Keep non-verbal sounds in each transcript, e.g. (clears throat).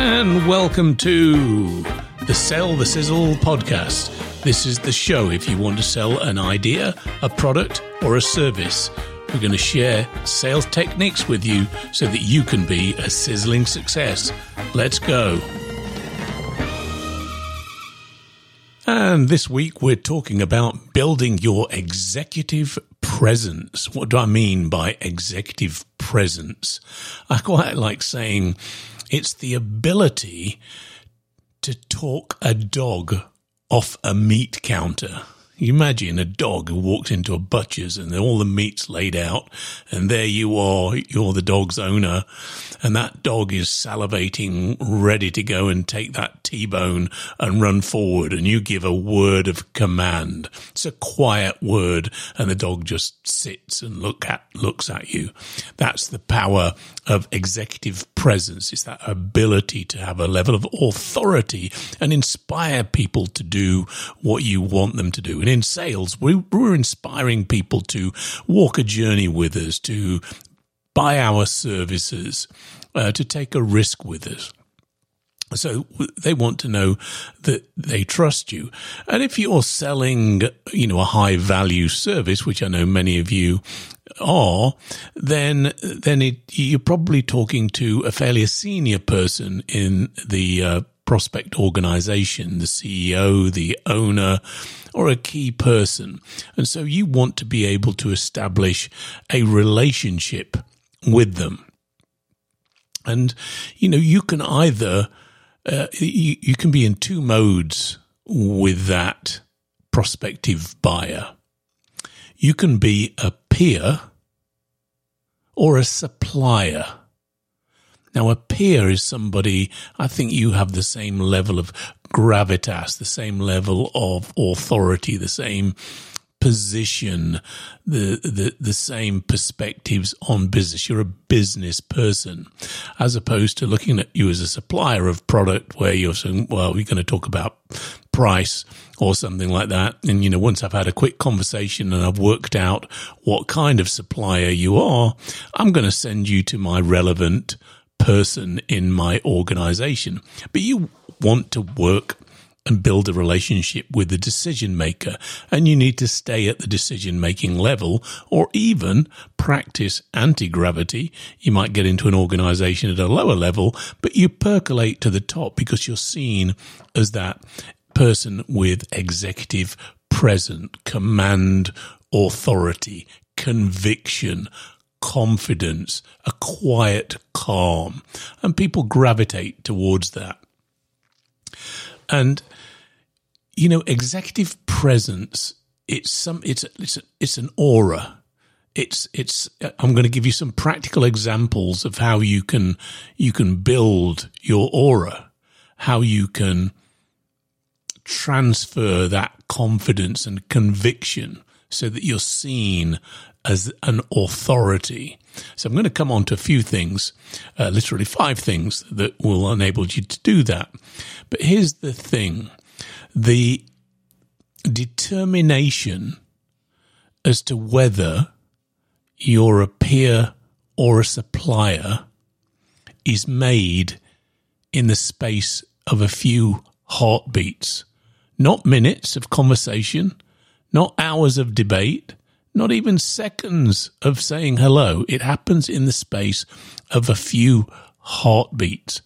and welcome to the Sell the Sizzle podcast. This is the show if you want to sell an idea, a product, or a service. We're going to share sales techniques with you so that you can be a sizzling success. Let's go. And this week we're talking about building your executive presence. What do I mean by executive presence? I quite like saying it's the ability to talk a dog off a meat counter. You imagine a dog who walks into a butcher's and all the meat's laid out, and there you are, you're the dog's owner, and that dog is salivating, ready to go and take that T-bone and run forward, and you give a word of command. It's a quiet word, and the dog just sits and look at looks at you. That's the power of executive presence. It's that ability to have a level of authority and inspire people to do what you want them to do. And in sales, we, we're inspiring people to walk a journey with us, to buy our services, uh, to take a risk with us. So they want to know that they trust you. And if you're selling, you know, a high value service, which I know many of you are, then, then it, you're probably talking to a fairly senior person in the uh, prospect organization, the CEO, the owner, or a key person. And so you want to be able to establish a relationship with them. And, you know, you can either, uh, you, you can be in two modes with that prospective buyer. You can be a peer or a supplier. Now, a peer is somebody, I think you have the same level of gravitas, the same level of authority, the same position, the, the, the same perspectives on business. You're a business person as opposed to looking at you as a supplier of product where you're saying, well, we're going to talk about price or something like that. And, you know, once I've had a quick conversation and I've worked out what kind of supplier you are, I'm going to send you to my relevant person in my organization. But you want to work and build a relationship with the decision maker. And you need to stay at the decision making level or even practice anti gravity. You might get into an organization at a lower level, but you percolate to the top because you're seen as that person with executive present command authority, conviction, confidence, a quiet calm, and people gravitate towards that. And you know, executive presence. It's some. It's it's it's an aura. It's it's. I'm going to give you some practical examples of how you can you can build your aura, how you can transfer that confidence and conviction so that you're seen as an authority. So I'm going to come on to a few things, uh, literally five things that will enable you to do that. But here's the thing the determination as to whether you're a peer or a supplier is made in the space of a few heartbeats, not minutes of conversation, not hours of debate, not even seconds of saying hello. It happens in the space of a few heartbeats.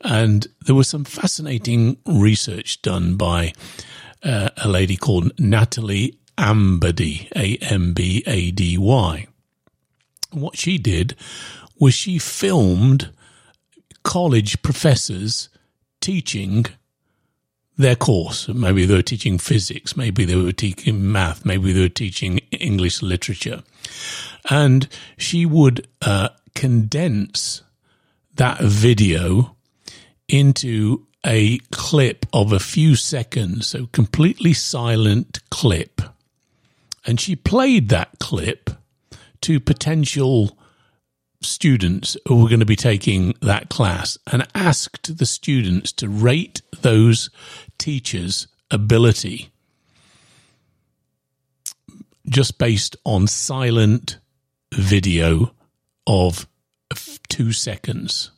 And there was some fascinating research done by uh, a lady called Natalie Ambady, A M B A D Y. What she did was she filmed college professors teaching their course. Maybe they were teaching physics, maybe they were teaching math, maybe they were teaching English literature. And she would uh, condense that video into a clip of a few seconds, so completely silent clip. And she played that clip to potential students who were going to be taking that class and asked the students to rate those teachers' ability just based on silent video of two seconds.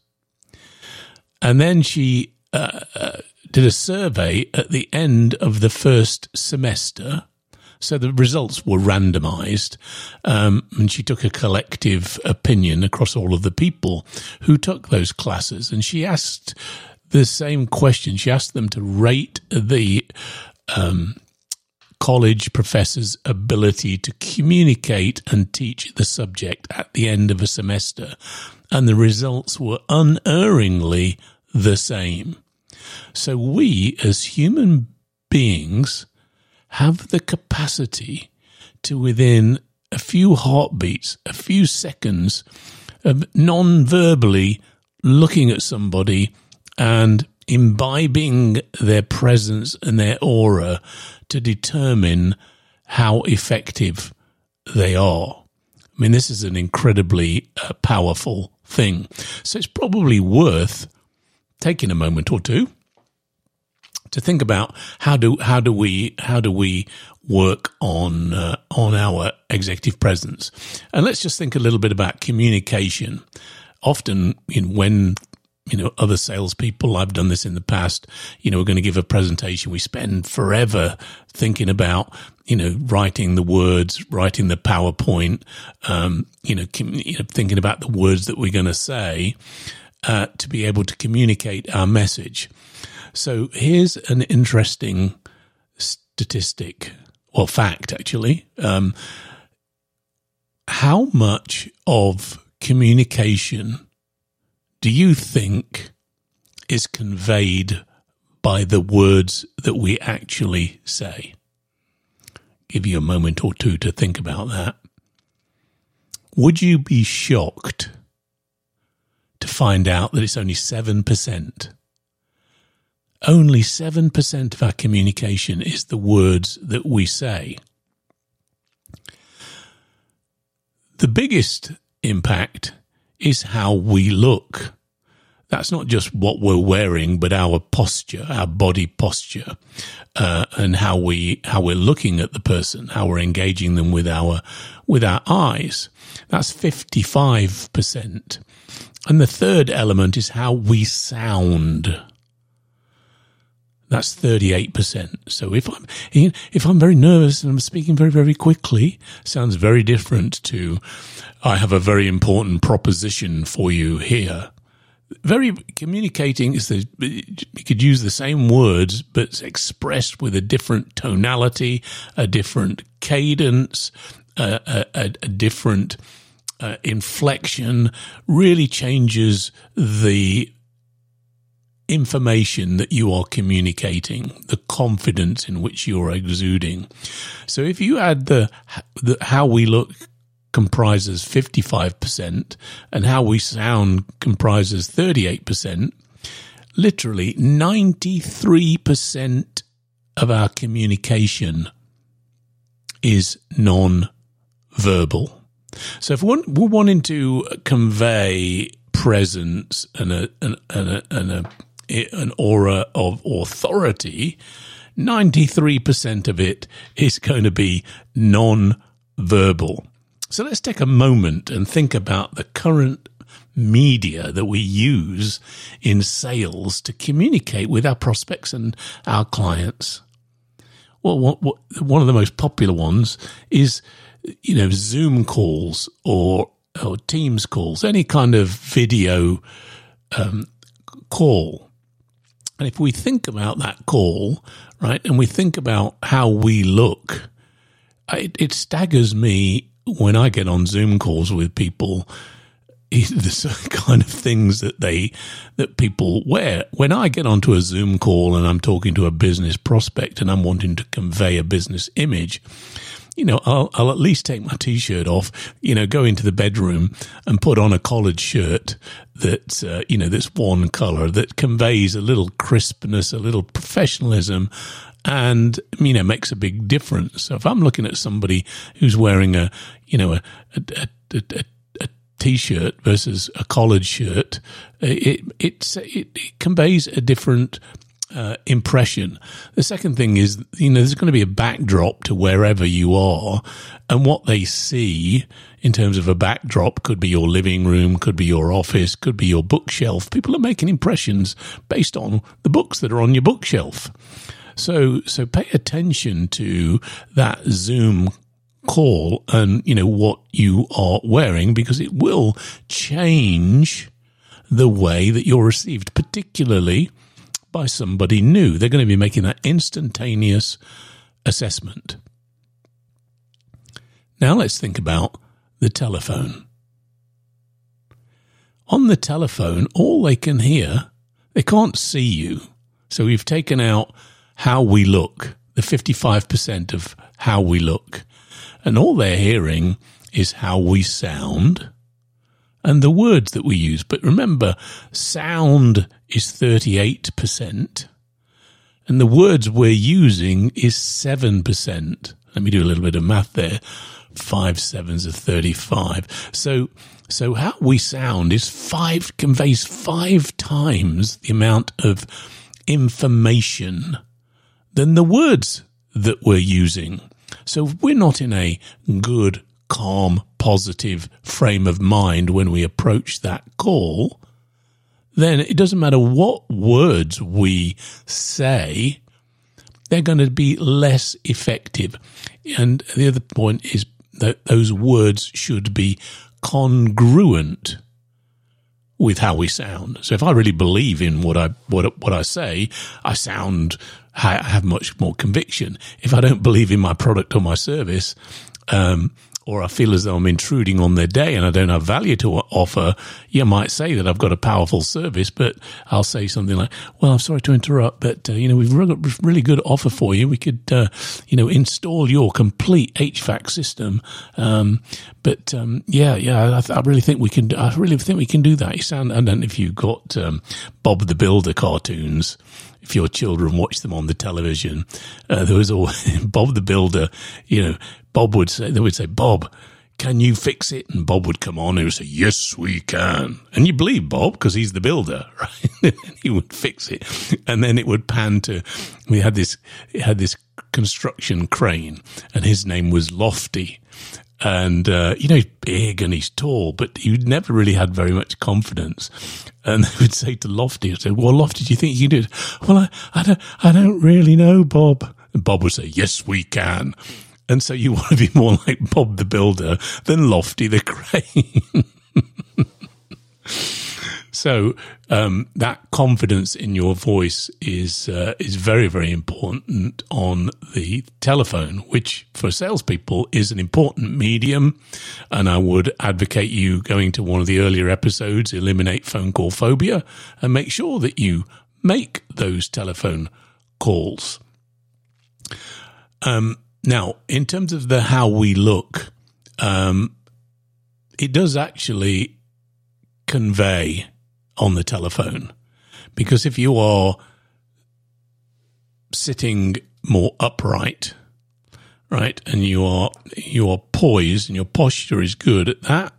And then she uh, uh, did a survey at the end of the first semester. So the results were randomized, um, and she took a collective opinion across all of the people who took those classes. And she asked the same question. She asked them to rate the um, college professor's ability to communicate and teach the subject at the end of a semester. And the results were unerringly the same. So we as human beings have the capacity to within a few heartbeats, a few seconds of non-verbally looking at somebody and imbibing their presence and their aura to determine how effective they are. I mean, this is an incredibly uh, powerful thing. So it's probably worth taking a moment or two to think about how do how do we how do we work on uh, on our executive presence, and let's just think a little bit about communication. Often, in when you know, other salespeople. I've done this in the past. You know, we're going to give a presentation. We spend forever thinking about, you know, writing the words, writing the PowerPoint, um, you know, com- you know, thinking about the words that we're going to say, uh, to be able to communicate our message. So here's an interesting statistic or fact, actually. Um, how much of communication do you think is conveyed by the words that we actually say? Give you a moment or two to think about that. Would you be shocked to find out that it's only 7%? Only 7% of our communication is the words that we say. The biggest impact is how we look. That's not just what we're wearing, but our posture, our body posture, uh, and how we how we're looking at the person, how we're engaging them with our with our eyes. That's fifty five percent, and the third element is how we sound. That's 38%. So if I'm, if I'm very nervous and I'm speaking very, very quickly, sounds very different to, I have a very important proposition for you here. Very communicating is the, you could use the same words, but expressed with a different tonality, a different cadence, a, a, a different uh, inflection really changes the information that you are communicating, the confidence in which you're exuding. So if you add the, the how we look comprises 55% and how we sound comprises 38%, literally 93% of our communication is non-verbal. So if we're wanting to convey presence and a, and, a, and a an aura of authority, 93% of it is going to be non-verbal. So let's take a moment and think about the current media that we use in sales to communicate with our prospects and our clients. Well, what, what, one of the most popular ones is, you know, Zoom calls or, or Teams calls, any kind of video um, call. And if we think about that call, right, and we think about how we look, uh, it, it staggers me when I get on Zoom calls with people (laughs) the kind of things that they that people wear. When I get onto a Zoom call and I'm talking to a business prospect and I'm wanting to convey a business image, you know, I'll, I'll at least take my t-shirt off, you know, go into the bedroom and put on a collared shirt that, uh, you know, that's one color that conveys a little crispness, a little professionalism and, you know, makes a big difference. So if I'm looking at somebody who's wearing a, you know, a, a, a, a t-shirt versus a collared shirt, it, it, it, it conveys a different uh, impression. The second thing is, you know, there's going to be a backdrop to wherever you are, and what they see in terms of a backdrop could be your living room, could be your office, could be your bookshelf. People are making impressions based on the books that are on your bookshelf. So, so pay attention to that Zoom call and, you know, what you are wearing because it will change the way that you're received, particularly by somebody new. They're going to be making that instantaneous assessment. Now let's think about the telephone. On the telephone, all they can hear, they can't see you. So we've taken out how we look, the 55% of how we look. And all they're hearing is how we sound and the words that we use. But remember, sound is 38%, and the words we're using is 7%. Let me do a little bit of math there. Five sevens are 35. So, so how we sound is five, conveys five times the amount of information than the words that we're using. So if we're not in a good, calm, positive frame of mind when we approach that call, then it doesn't matter what words we say, they're going to be less effective. And the other point is that those words should be congruent with how we sound. So if I really believe in what I what what I say, I sound I have much more conviction. If I don't believe in my product or my service, um, or I feel as though I'm intruding on their day and I don't have value to offer, you might say that I've got a powerful service, but I'll say something like, well, I'm sorry to interrupt, but, uh, you know, we've got a really good offer for you. We could, uh, you know, install your complete HVAC system. Um, but, um, yeah, yeah, I, I, really think we can, I really think we can do that. You sound, I don't know if you've got, um, Bob the Builder cartoons if your children watch them on the television, uh, there was always (laughs) Bob the Builder, you know, Bob would say, they would say, Bob, can you fix it? And Bob would come on and he would say, yes, we can. And you believe Bob because he's the builder, (laughs) right? he would fix it. And then it would pan to, we had this, it had this construction crane and his name was Lofty. And, uh, you know, he's big and he's tall, but he never really had very much confidence. And (laughs) they would say to Lofty, I said, well, Lofty, do you think you can do it? Well, I, I don't, I don't really know, Bob. And Bob would say, yes, we can. And so you (laughs) want to be more like Bob the Builder than Lofty the Crane. (laughs) so um, that confidence in your voice is uh, is very very important on the telephone, which for salespeople is an important medium. And I would advocate you going to one of the earlier episodes, eliminate phone call phobia, and make sure that you make those telephone calls. Um, now, in terms of the how we look, um, it does actually convey on the telephone because if you are sitting more upright, right, and you are you are poised and your posture is good, that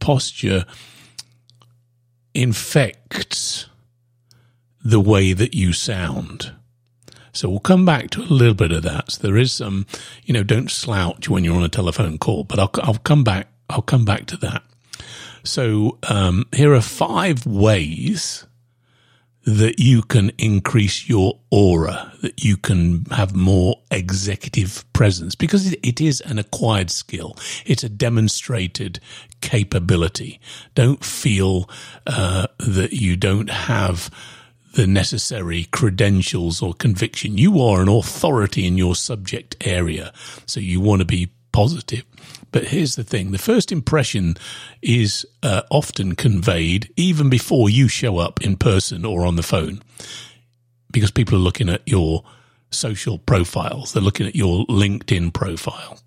posture infects the way that you sound. So we'll come back to a little bit of that. So there is some, you know, don't slouch when you're on a telephone call, but I'll, I'll come back. I'll come back to that. So um, here are five ways that you can increase your aura, that you can have more executive presence, because it is an acquired skill. It's a demonstrated capability. Don't feel uh, that you don't have the necessary credentials or conviction. You are an authority in your subject area, so you want to be positive. But here's the thing the first impression is uh, often conveyed even before you show up in person or on the phone because people are looking at your social profiles, they're looking at your LinkedIn profile.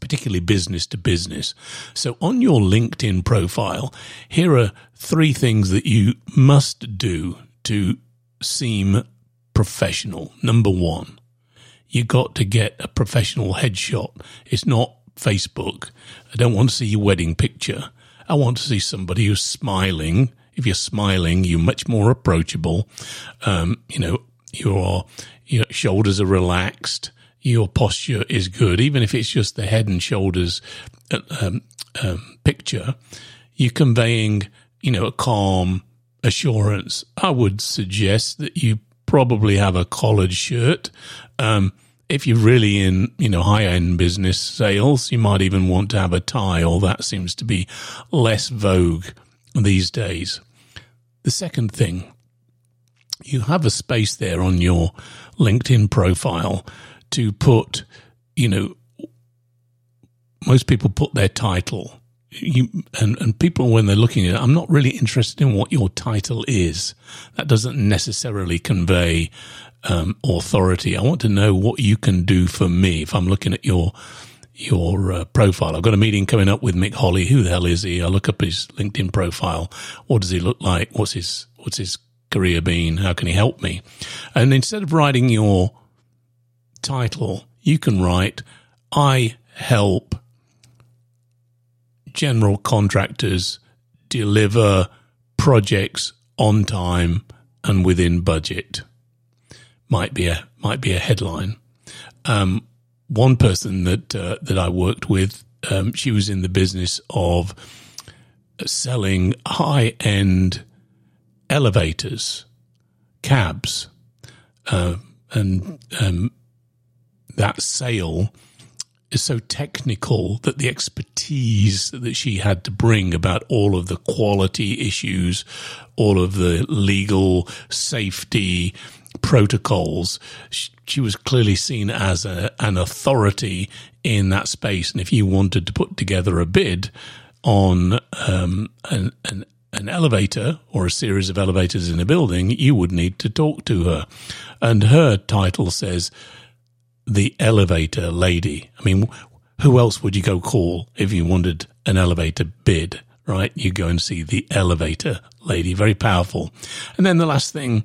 Particularly business to business. So, on your LinkedIn profile, here are three things that you must do to seem professional. Number one, you got to get a professional headshot. It's not Facebook. I don't want to see your wedding picture. I want to see somebody who's smiling. If you're smiling, you're much more approachable. Um, you know, your your shoulders are relaxed, your posture is good, even if it's just the head and shoulders uh, um, um, picture, you're conveying, you know, a calm assurance. I would suggest that you probably have a collared shirt. Um, if you're really in, you know, high end business sales, you might even want to have a tie, or that seems to be less vogue these days. The second thing, you have a space there on your LinkedIn profile to put, you know, most people put their title. You, and, and people, when they're looking at it, I'm not really interested in what your title is. That doesn't necessarily convey um, authority. I want to know what you can do for me if I'm looking at your your uh, profile. I've got a meeting coming up with Mick Holly. Who the hell is he? I look up his LinkedIn profile. What does he look like? What's his what's his career been? How can he help me? And instead of writing your title, you can write, I help general contractors deliver projects on time and within budget. Might be a might be a headline. Um, one person that uh, that I worked with, um, she was in the business of selling high end elevators, cabs, uh, and um, that sale is so technical that the expertise that she had to bring about all of the quality issues, all of the legal safety protocols, she was clearly seen as a, an authority in that space. And if you wanted to put together a bid on um, an, an an elevator or a series of elevators in a building, you would need to talk to her. And her title says the elevator lady. I mean, who else would you go call if you wanted an elevator bid, right? You go and see the elevator lady, very powerful. And then the last thing,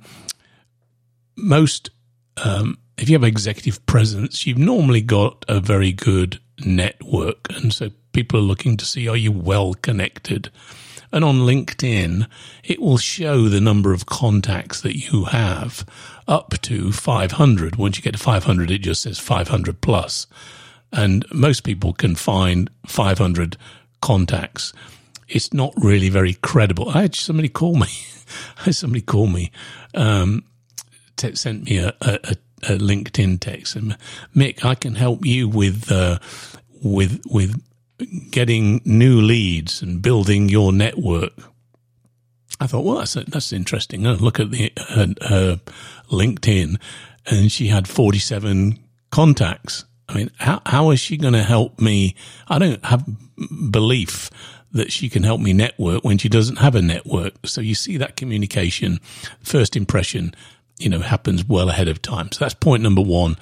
most, um, if you have executive presence, you've normally got a very good network. And so people are looking to see, are you well connected? And on LinkedIn, it will show the number of contacts that you have up to 500. Once you get to 500, it just says 500 plus. And most people can find 500 contacts. It's not really very credible. I had somebody call me. I (laughs) had somebody call me, um, sent me a, a, a, LinkedIn text and Mick, I can help you with, uh, with, with getting new leads and building your network. I thought, well, that's that's interesting. I look at the LinkedIn, and she had forty seven contacts. I mean, how how is she going to help me? I don't have belief that she can help me network when she doesn't have a network. So you see that communication, first impression, you know, happens well ahead of time. So that's point number one.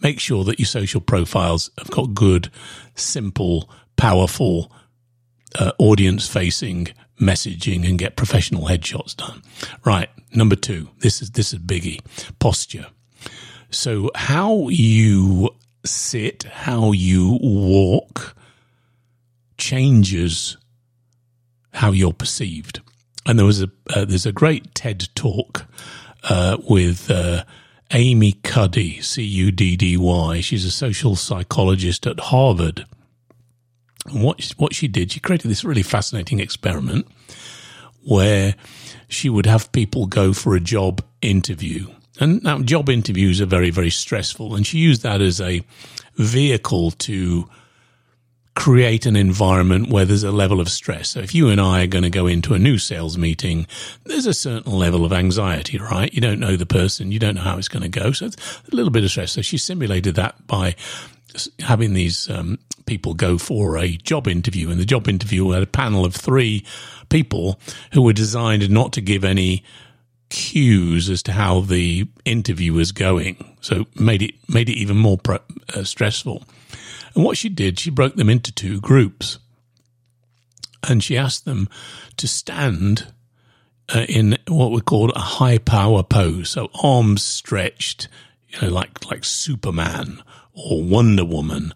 Make sure that your social profiles have got good, simple powerful, uh, audience facing messaging and get professional headshots done. Right. Number two, this is, this is biggie posture. So how you sit, how you walk changes how you're perceived. And there was a, uh, there's a great TED talk, uh, with, uh, Amy Cuddy, C U D D Y. She's a social psychologist at Harvard. And what what she did, she created this really fascinating experiment where she would have people go for a job interview. And now job interviews are very, very stressful. And she used that as a vehicle to create an environment where there's a level of stress. So if you and I are going to go into a new sales meeting, there's a certain level of anxiety, right? You don't know the person. You don't know how it's going to go. So it's a little bit of stress. So she simulated that by having these um, people go for a job interview, and the job interview had a panel of three people who were designed not to give any cues as to how the interview was going, so made it made it even more pro- uh, stressful. And what she did, she broke them into two groups, and she asked them to stand uh, in what we call a high power pose, so arms stretched, you know, like like Superman or Wonder Woman,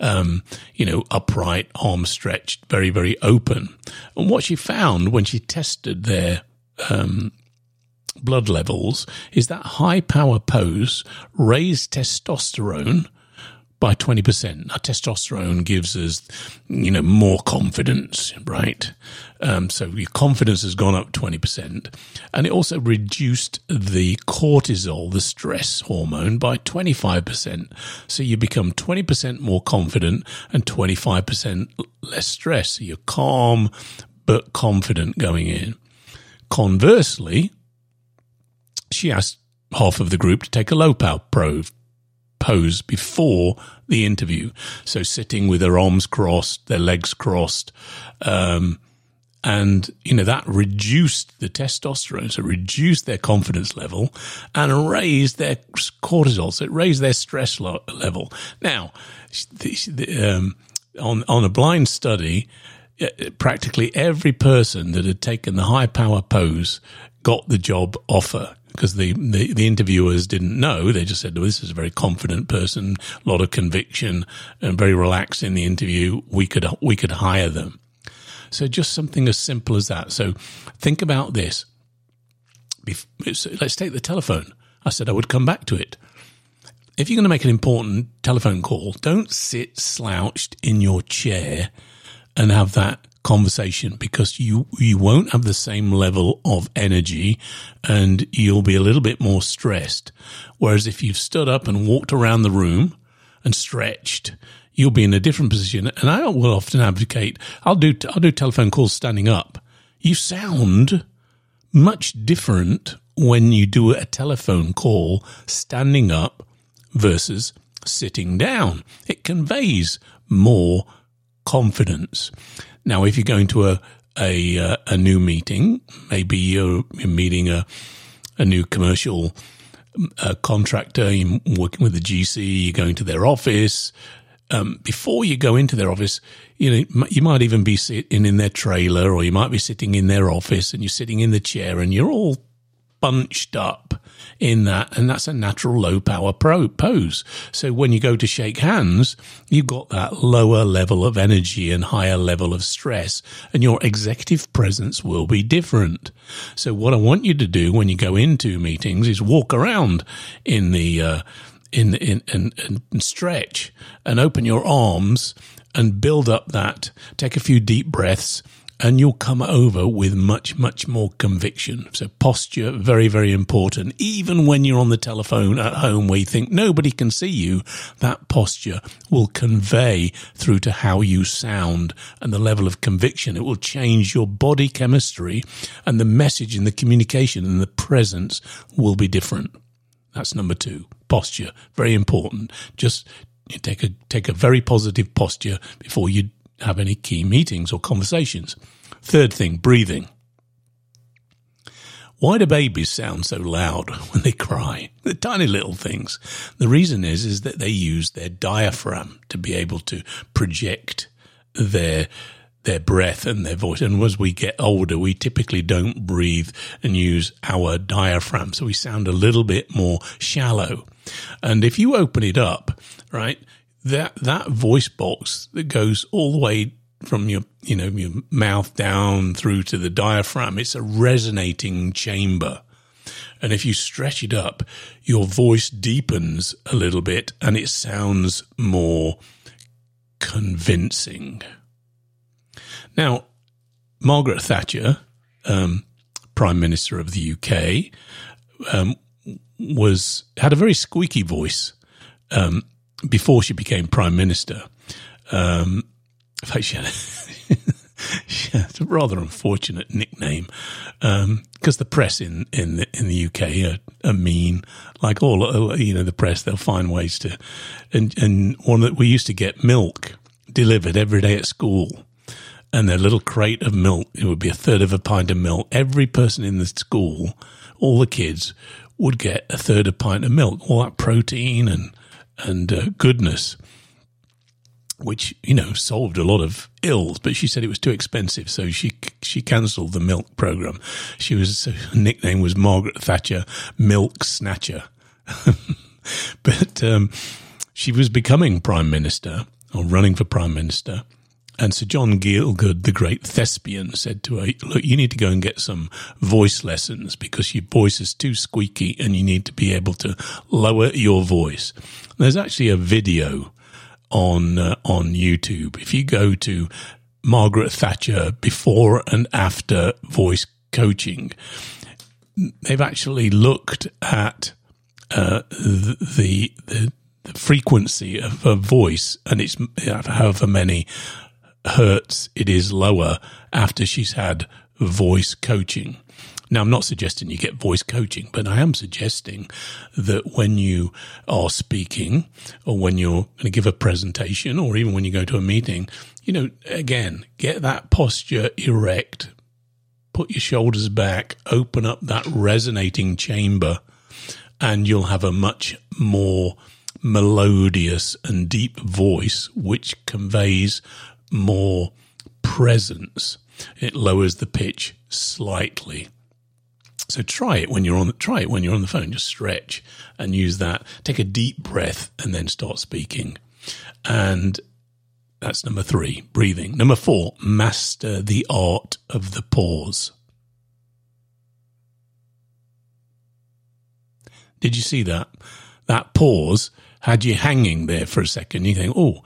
um, you know, upright, arms stretched, very, very open. And what she found when she tested their, um, blood levels is that high power pose raised testosterone by 20%. Now, testosterone gives us, you know, more confidence, right? Um, so your confidence has gone up 20%. And it also reduced the cortisol, the stress hormone, by 25%. So you become 20% more confident and 25% less stress. So you're calm, but confident going in. Conversely, she asked half of the group to take a low power probe pose before the interview. So sitting with their arms crossed, their legs crossed, um, and you know that reduced the testosterone, so reduced their confidence level and raised their cortisol, so it raised their stress level. Now, um, on on a blind study, uh, practically every person that had taken the high power pose got the job offer because the, the, the, interviewers didn't know. They just said, oh, this is a very confident person, a lot of conviction and very relaxed in the interview. We could, we could hire them. So just something as simple as that. So think about this. Let's take the telephone. I said I would come back to it. If you're going to make an important telephone call, don't sit slouched in your chair and have that conversation because you you won't have the same level of energy and you'll be a little bit more stressed. Whereas if you've stood up and walked around the room and stretched you'll be in a different position. And I will often advocate I'll do I'll do telephone calls standing up. You sound much different when you do a telephone call standing up versus sitting down. It conveys more confidence now, if you're going to a a, uh, a new meeting, maybe you're, you're meeting a a new commercial uh, contractor, you're working with the GC, you're going to their office. Um, before you go into their office, you know you might even be sitting in their trailer, or you might be sitting in their office, and you're sitting in the chair, and you're all bunched up in that, and that's a natural low power pro pose. So when you go to shake hands, you've got that lower level of energy and higher level of stress, and your executive presence will be different. So what I want you to do when you go into meetings is walk around in the uh, in, in, in, and stretch and open your arms and build up that. Take a few deep breaths and you'll come over with much, much more conviction. So posture, very, very important. Even when you're on the telephone at home where you think nobody can see you, that posture will convey through to how you sound and the level of conviction. It will change your body chemistry and the message and the communication and the presence will be different. That's number two. Posture, very important. Just take a, take a very positive posture before you have any key meetings or conversations. Third thing, breathing. Why do babies sound so loud (laughs) when they cry? The tiny little things. The reason is, is that they use their diaphragm to be able to project their, their breath and their voice. And as we get older, we typically don't breathe and use our diaphragm. So we sound a little bit more shallow. And if you open it up, right, that that voice box that goes all the way from your you know your mouth down through to the diaphragm it's a resonating chamber. And if you stretch it up your voice deepens a little bit and it sounds more convincing. Now margaret thatcher um, prime minister of the uk um, was had a very squeaky voice um, before she became prime minister. Um, in fact, she had, (laughs) she had a rather unfortunate nickname because um, the press in in the, in the UK are, are, mean. Like all you know, the press they'll find ways to. And and one that we used to get milk delivered every day at school. And their little crate of milk, it would be a third of a pint of milk. Every person in the school, all the kids, would get a third of a pint of milk. All that protein and and uh, goodness, which you know solved a lot of ills. But she said it was too expensive, so she she cancelled the milk program. She was her nickname was Margaret Thatcher Milk Snatcher, (laughs) but um, she was becoming prime minister or running for prime minister. And Sir John Gielgud, the great thespian, said to her, look, you need to go and get some voice lessons because your voice is too squeaky and you need to be able to lower your voice. There's actually a video on, uh, on YouTube. If you go to Margaret Thatcher before and after voice coaching, they've actually looked at, uh, the, the, the frequency of her voice and it's however many hertz it is lower after she's had voice coaching. Now, I'm not suggesting you get voice coaching, but I am suggesting that when you are speaking or when you're going to give a presentation or even when you go to a meeting, you know, again, get that posture erect, put your shoulders back, open up that resonating chamber, and you'll have a much more melodious and deep voice, which conveys more presence. It lowers the pitch slightly. So try it when you're on try it when you're on the phone. Just stretch and use that. Take a deep breath and then start speaking. And that's number three, breathing. Number four, master the art of the pause. Did you see that? That pause had you hanging there for a second. You think, oh,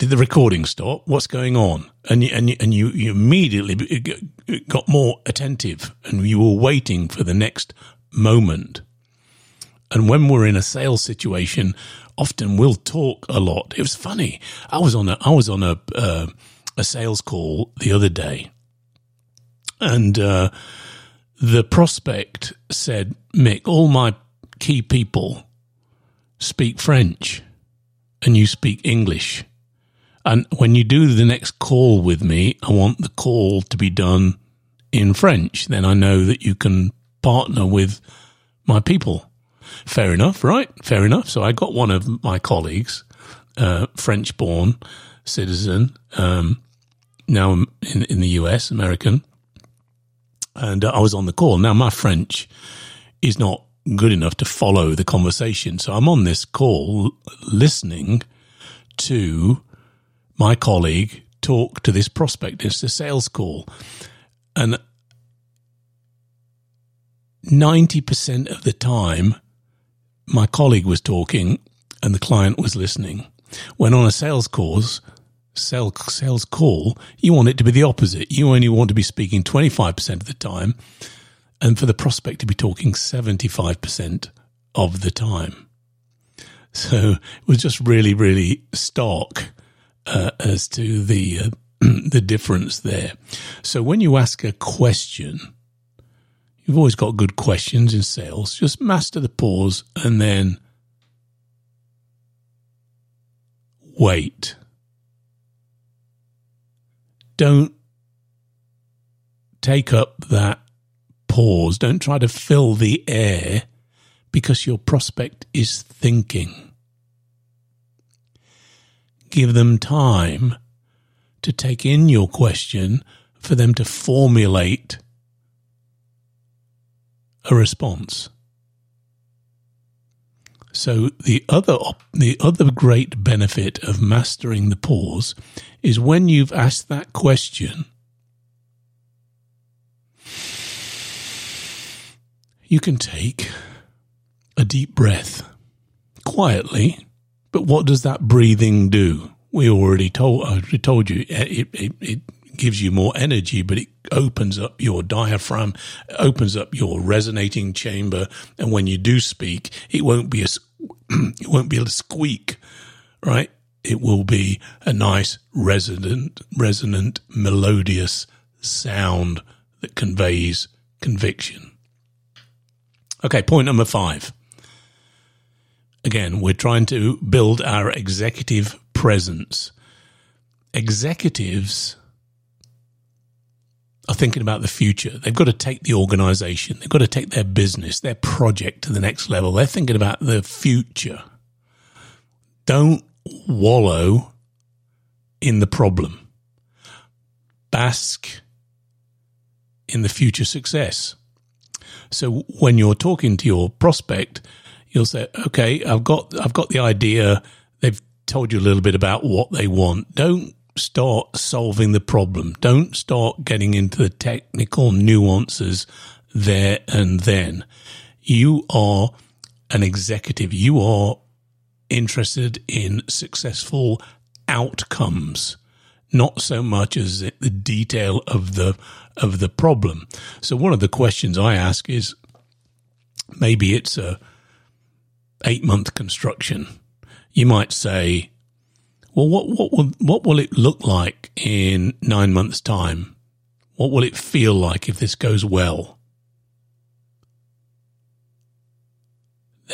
did the recording stop? What's going on? And you, and you, and you, you immediately got more attentive and you were waiting for the next moment. And when we're in a sales situation, often we'll talk a lot. It was funny. I was on a, I was on a, uh, a sales call the other day and, uh, the prospect said, Mick, all my key people speak French and you speak English. And when you do the next call with me, I want the call to be done in French. Then I know that you can partner with my people. Fair enough, right? Fair enough. So I got one of my colleagues, uh, French born citizen, um, now in, in the US, American. And uh, I was on the call. Now my French is not good enough to follow the conversation. So I'm on this call listening to my colleague talk to this prospect. It's a sales call. And 90% of the time, my colleague was talking and the client was listening. When on a sales course, sales, sales call, you want it to be the opposite. You only want to be speaking 25% of the time and for the prospect to be talking 75% of the time. So it was just really, really stark uh, as to the uh, (clears throat) the difference there. So when you ask a question, you've always got good questions in sales. Just master the pause and then wait. Don't take up that pause. Don't try to fill the air because your prospect is thinking give them time to take in your question for them to formulate a response. So the other the other great benefit of mastering the pause is when you've asked that question you can take a deep breath quietly but what does that breathing do? We already told, uh, I already told you it, it, it gives you more energy, but it opens up your diaphragm, opens up your resonating chamber. And when you do speak, it won't be a, (clears throat) it won't be a squeak, right? It will be a nice resonant, resonant, melodious sound that conveys conviction. Okay. Point number five again, we're trying to build our executive presence. Executives are thinking about the future. They've got to take the organization, they've got to take their business, their project to the next level. They're thinking about the future. Don't wallow in the problem. Bask in the future success. So when you're talking to your prospect, you'll say, okay, I've got, I've got the idea. They've told you a little bit about what they want. Don't start solving the problem. Don't start getting into the technical nuances there and then. You are an executive. You are interested in successful outcomes, not so much as the detail of the of the problem. So one of the questions I ask is maybe it's a 8 month construction. You might say, well what what will what will it look like in 9 months time? What will it feel like if this goes well?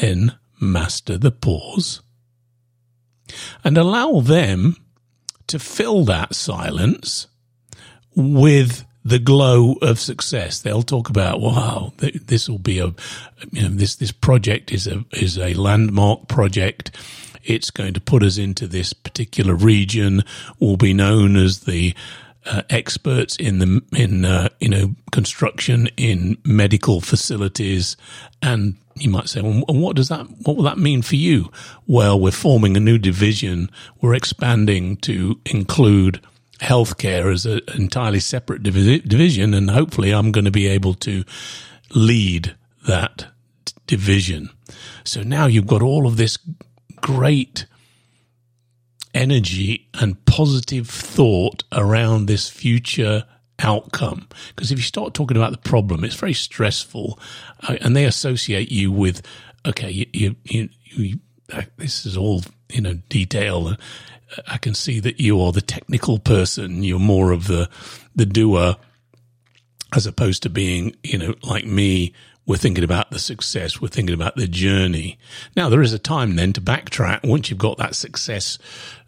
Then master the pause and allow them to fill that silence with the glow of success. They'll talk about, wow, this will be a, you know, this, this project is a, is a landmark project. It's going to put us into this particular region, will be known as the uh, experts in the in uh, you know construction in medical facilities and you might say well what does that what will that mean for you well we're forming a new division we're expanding to include healthcare as an entirely separate division and hopefully I'm going to be able to lead that division so now you've got all of this great energy and positive thought around this future outcome. Because if you start talking about the problem, it's very stressful, uh, and they associate you with, okay, you, you, you, you uh, this is all you know detail. I can see that you are the technical person. You're more of the the doer, as opposed to being you know like me we're thinking about the success. We're thinking about the journey. Now, there is a time then to backtrack once you've got that success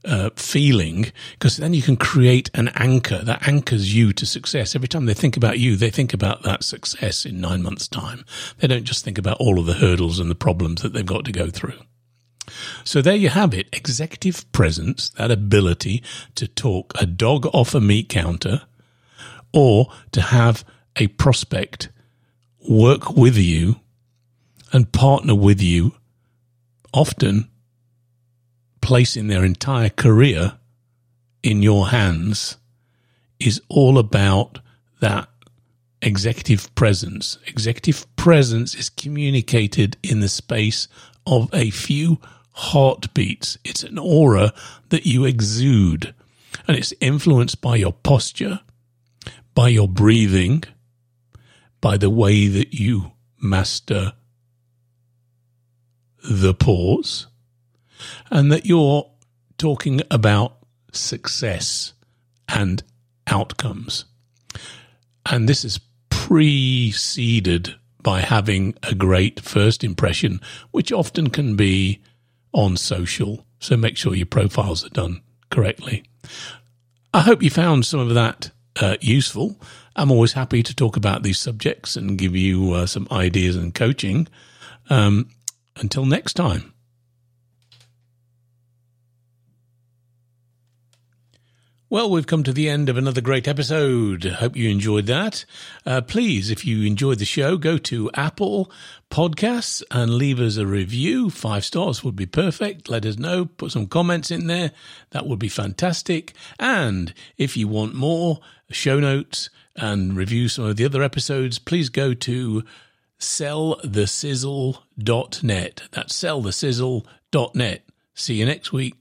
uh, feeling, because then you can create an anchor that anchors you to success. Every time they think about you, they think about that success in nine months' time. They don't just think about all of the hurdles and the problems that they've got to go through. So there you have it. Executive presence, that ability to talk a dog off a meat counter or to have a prospect work with you and partner with you, often placing their entire career in your hands, is all about that executive presence. Executive presence is communicated in the space of a few heartbeats. It's an aura that you exude, and it's influenced by your posture, by your breathing, by the way that you master the pause and that you're talking about success and outcomes. And this is preceded by having a great first impression, which often can be on social. So make sure your profiles are done correctly. I hope you found some of that uh, useful. I'm always happy to talk about these subjects and give you uh, some ideas and coaching. Um, until next time. Well, we've come to the end of another great episode. Hope you enjoyed that. Uh, please, if you enjoyed the show, go to Apple Podcasts and leave us a review. Five stars would be perfect. Let us know. Put some comments in there. That would be fantastic. And if you want more show notes and review some of the other episodes, please go to sellthesizzle.net. That's sellthesizzle.net. See you next week.